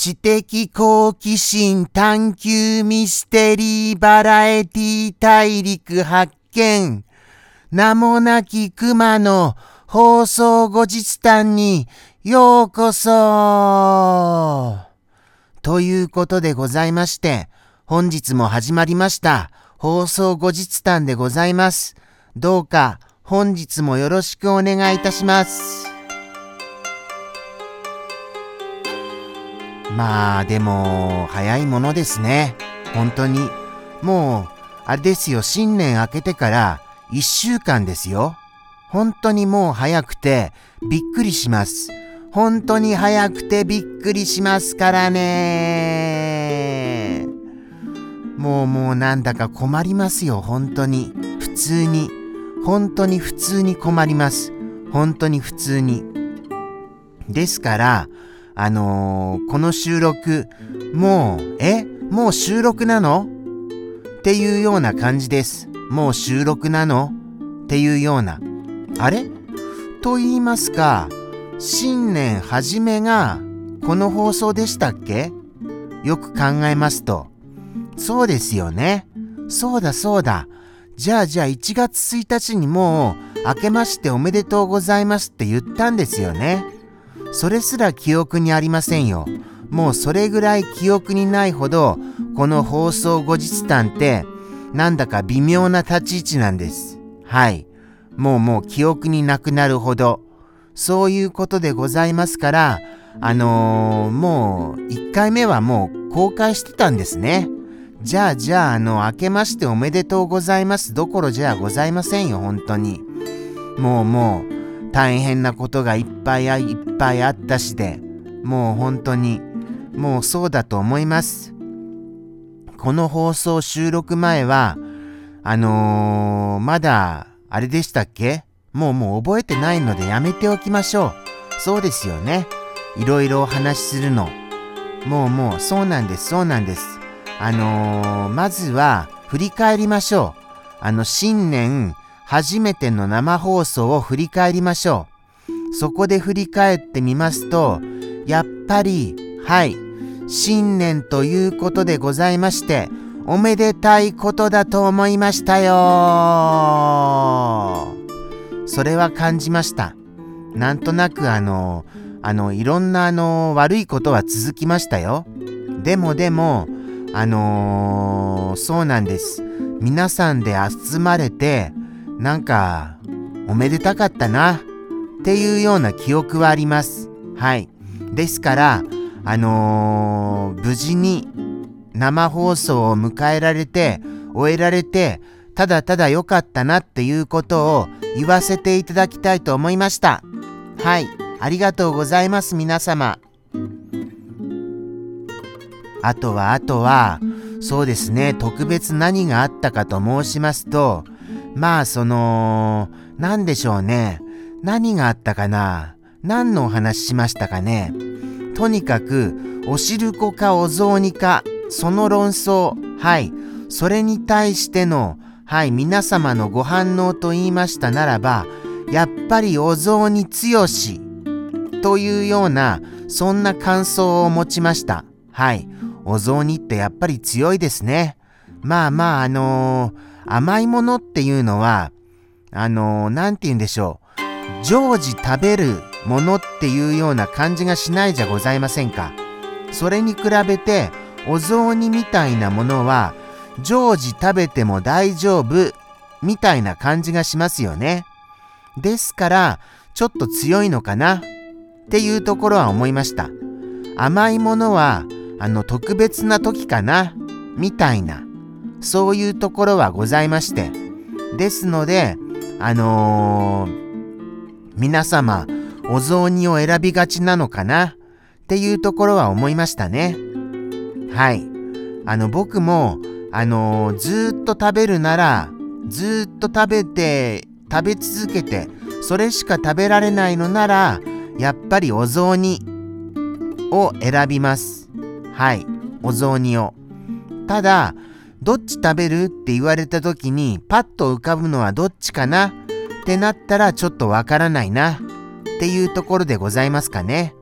知的好奇心探求ミステリーバラエティ大陸発見。名もなき熊の放送後日談にようこそということでございまして、本日も始まりました放送後日談でございます。どうか本日もよろしくお願いいたします。まあでも早いものですね。本当に。もうあれですよ、新年明けてから1週間ですよ。本当にもう早くてびっくりします。本当に早くてびっくりしますからね。もうもうなんだか困りますよ、本当に。普通に。本当に普通に困ります。本当に普通に。ですから、あのー、この収録、もう、え？もう収録なの？っていうような感じです。もう収録なの？っていうような。あれ？と言いますか、新年初めがこの放送でしたっけ？よく考えますと。そうですよね。そうだそうだ。じゃあじゃあ1月1日にもう明けましておめでとうございますって言ったんですよね。それすら記憶にありませんよ。もうそれぐらい記憶にないほどこの放送後日談ってなんだか微妙な立ち位置なんです。はい。もうもう記憶になくなるほど。そういうことでございますから、あのー、もう1回目はもう公開してたんですね。じゃあじゃあ、あの、明けましておめでとうございますどころじゃございませんよ、本当に。もうもう、大変なことがいっぱいあいっぱいあったしで、もう本当に、もうそうだと思います。この放送収録前は、あのー、まだ、あれでしたっけ？もうもう覚えてないのでやめておきましょう。そうですよね。いろいろお話しするの。もうもうそうなんです、そうなんです。あのー、まずは振り返りましょう。あの新年初めての生放送を振り返りましょう。そこで振り返ってみますと、やっぱり、はい、新年ということでございまして、おめでたいことだと思いましたよそれは感じました。なんとなくあの、あの、いろんなあの、悪いことは続きましたよ。でもでも、あのー、そうなんです。皆さんで集まれて、なんか、おめでたかったな、っていうような記憶はあります。はい。ですから、あのー、無事に生放送を迎えられて、終えられて、ただただ良かったなっていうことを言わせていただきたいと思いました。はい、ありがとうございます皆様。あとはあとは、そうですね、特別何があったかと申しますと、まあその、何でしょうね。何があったかな何のお話しましたかねとにかく、おしるこかお雑煮か、その論争、はい、それに対しての、はい、皆様のご反応と言いましたならば、やっぱりお雑煮強し、というような、そんな感想を持ちました。はい。お雑煮ってやっぱり強いですね。まあまあ、あのー、甘いものっていうのは、あのー、なんて言うんでしょう。常時食べるものっていうような感じがしないじゃございませんか。それに比べて、お雑煮みたいなものは、常時食べても大丈夫みたいな感じがしますよね。ですから、ちょっと強いのかなっていうところは思いました。甘いものは、あの、特別な時かなみたいな、そういうところはございまして。ですので、あのー、皆様、お雑煮を選びがちなのかな？っていうところは思いましたね。はい。あの、僕も、あのー、ずっと食べるなら、ずっと食べて、食べ続けて、それしか食べられないのなら、やっぱりお雑煮を選びます。はい。お雑煮を。ただ、どっち食べる？って言われた時に、パッと浮かぶのはどっちかな？ってなったらちょっとわからないな。っていうところでございますかね。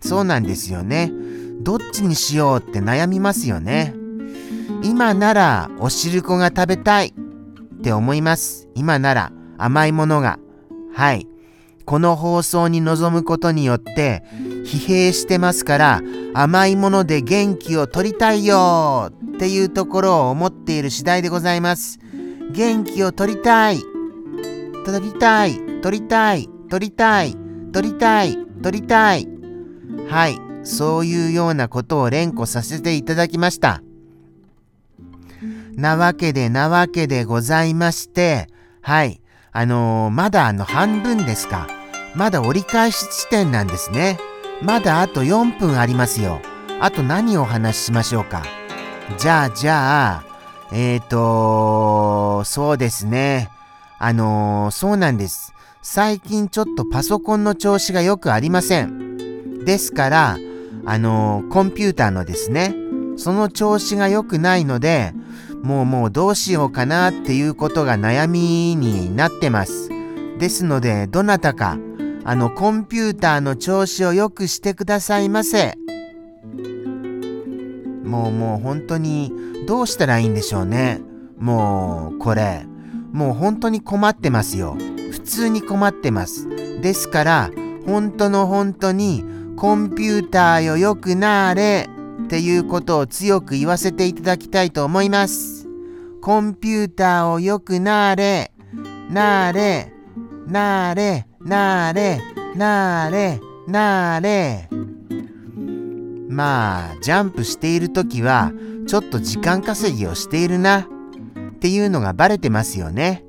そうなんですよね。どっちにしようって悩みますよね。今ならお汁粉が食べたいって思います。今なら甘いものが。はい。この放送に臨むことによって疲弊してますから甘いもので元気を取りたいよっていうところを思っている次第でございます。元気を取りたい。取りたい。取りたい。取りたい。取りたい。取りたい。はい。そういうようなことを連呼させていただきました。なわけでなわけでございまして、はい。あのー、まだあの半分ですか。まだ折り返し地点なんですね。まだあと4分ありますよ。あと何をお話ししましょうか。じゃあ、じゃあ、えっ、ー、と、そうですね。あのー、そうなんです。最近ちょっとパソコンの調子がよくありません。ですから、あのー、コンピューターのですね、その調子が良くないので、もうもうどうしようかなっていうことが悩みになってます。ですので、どなたか、あの、コンピューターの調子を良くしてくださいませ。もうもう本当に、どうしたらいいんでしょうね。もう、これ。もう本当に困ってますよ。普通に困ってます。ですから、本当の本当に、コンピューターよよくなーれっていうことを強く言わせていただきたいと思います。コンピューターをよくなーれ、なーれ、なーれ、なーれ、なーれ、なーれ。まあ、ジャンプしているときは、ちょっと時間稼ぎをしているなっていうのがバレてますよね。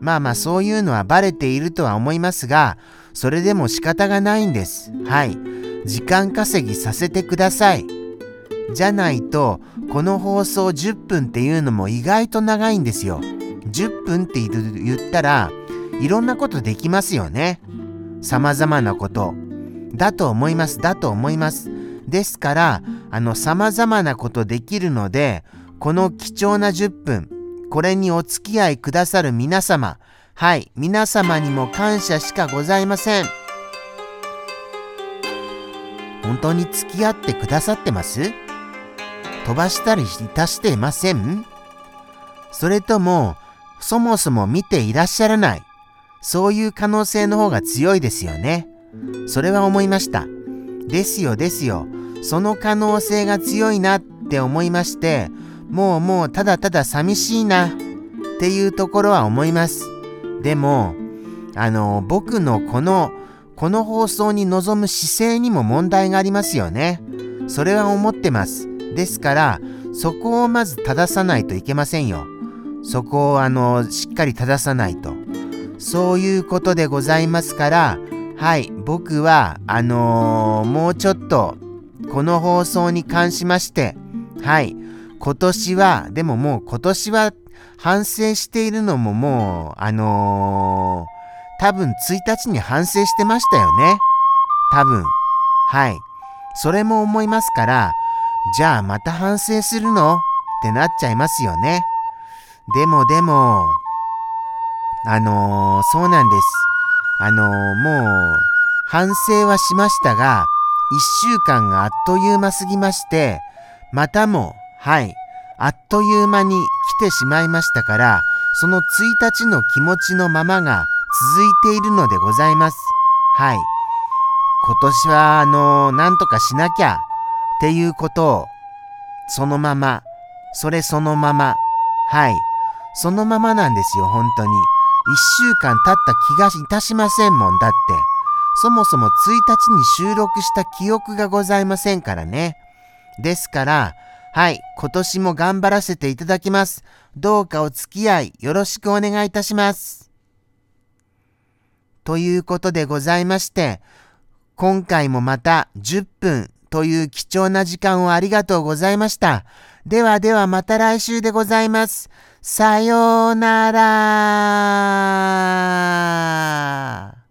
まあまあそういうのはバレているとは思いますが、それでも仕方がないんです。はい。時間稼ぎさせてください。じゃないと、この放送10分っていうのも意外と長いんですよ。10分って言ったら、いろんなことできますよね。様々なこと。だと思います。だと思います。ですから、あの、様々なことできるので、この貴重な10分、これにお付き合いくださる皆様、はい、皆様にも感謝しかございません。本当に付き合ってくださってます？飛ばしたりいたしていません？それとも、そもそも見ていらっしゃらない？そういう可能性の方が強いですよね。それは思いました。ですよですよ。その可能性が強いなって思いまして、もうもうただただ寂しいなっていうところは思います。でも、あの、僕のこの、この放送に臨む姿勢にも問題がありますよね。それは思ってます。ですから、そこをまず正さないといけませんよ。そこをあの、しっかり正さないと。そういうことでございますから、はい、僕は、あのー、もうちょっと、この放送に関しまして、はい、今年は、でももう今年は反省しているのももう、あのー、多分1日に反省してましたよね。多分。はい。それも思いますから、じゃあまた反省するの？ってなっちゃいますよね。でもでも、あのー、そうなんです。あのー、もう、反省はしましたが、一週間があっという間すぎまして、またも、はい、あっという間に来てしまいましたから、その1日の気持ちのままが続いているのでございます。はい。今年は、あのー、なんとかしなきゃっていうことを、そのまま、それそのまま、はい。そのままなんですよ、本当に。一週間経った気がいたしませんもんだって。そもそも1日に収録した記憶がございませんからね。ですから、はい、今年も頑張らせていただきます。どうかお付き合いよろしくお願いいたします。ということでございまして、今回もまた10分という貴重な時間をありがとうございました。ではではまた来週でございます。さようなら。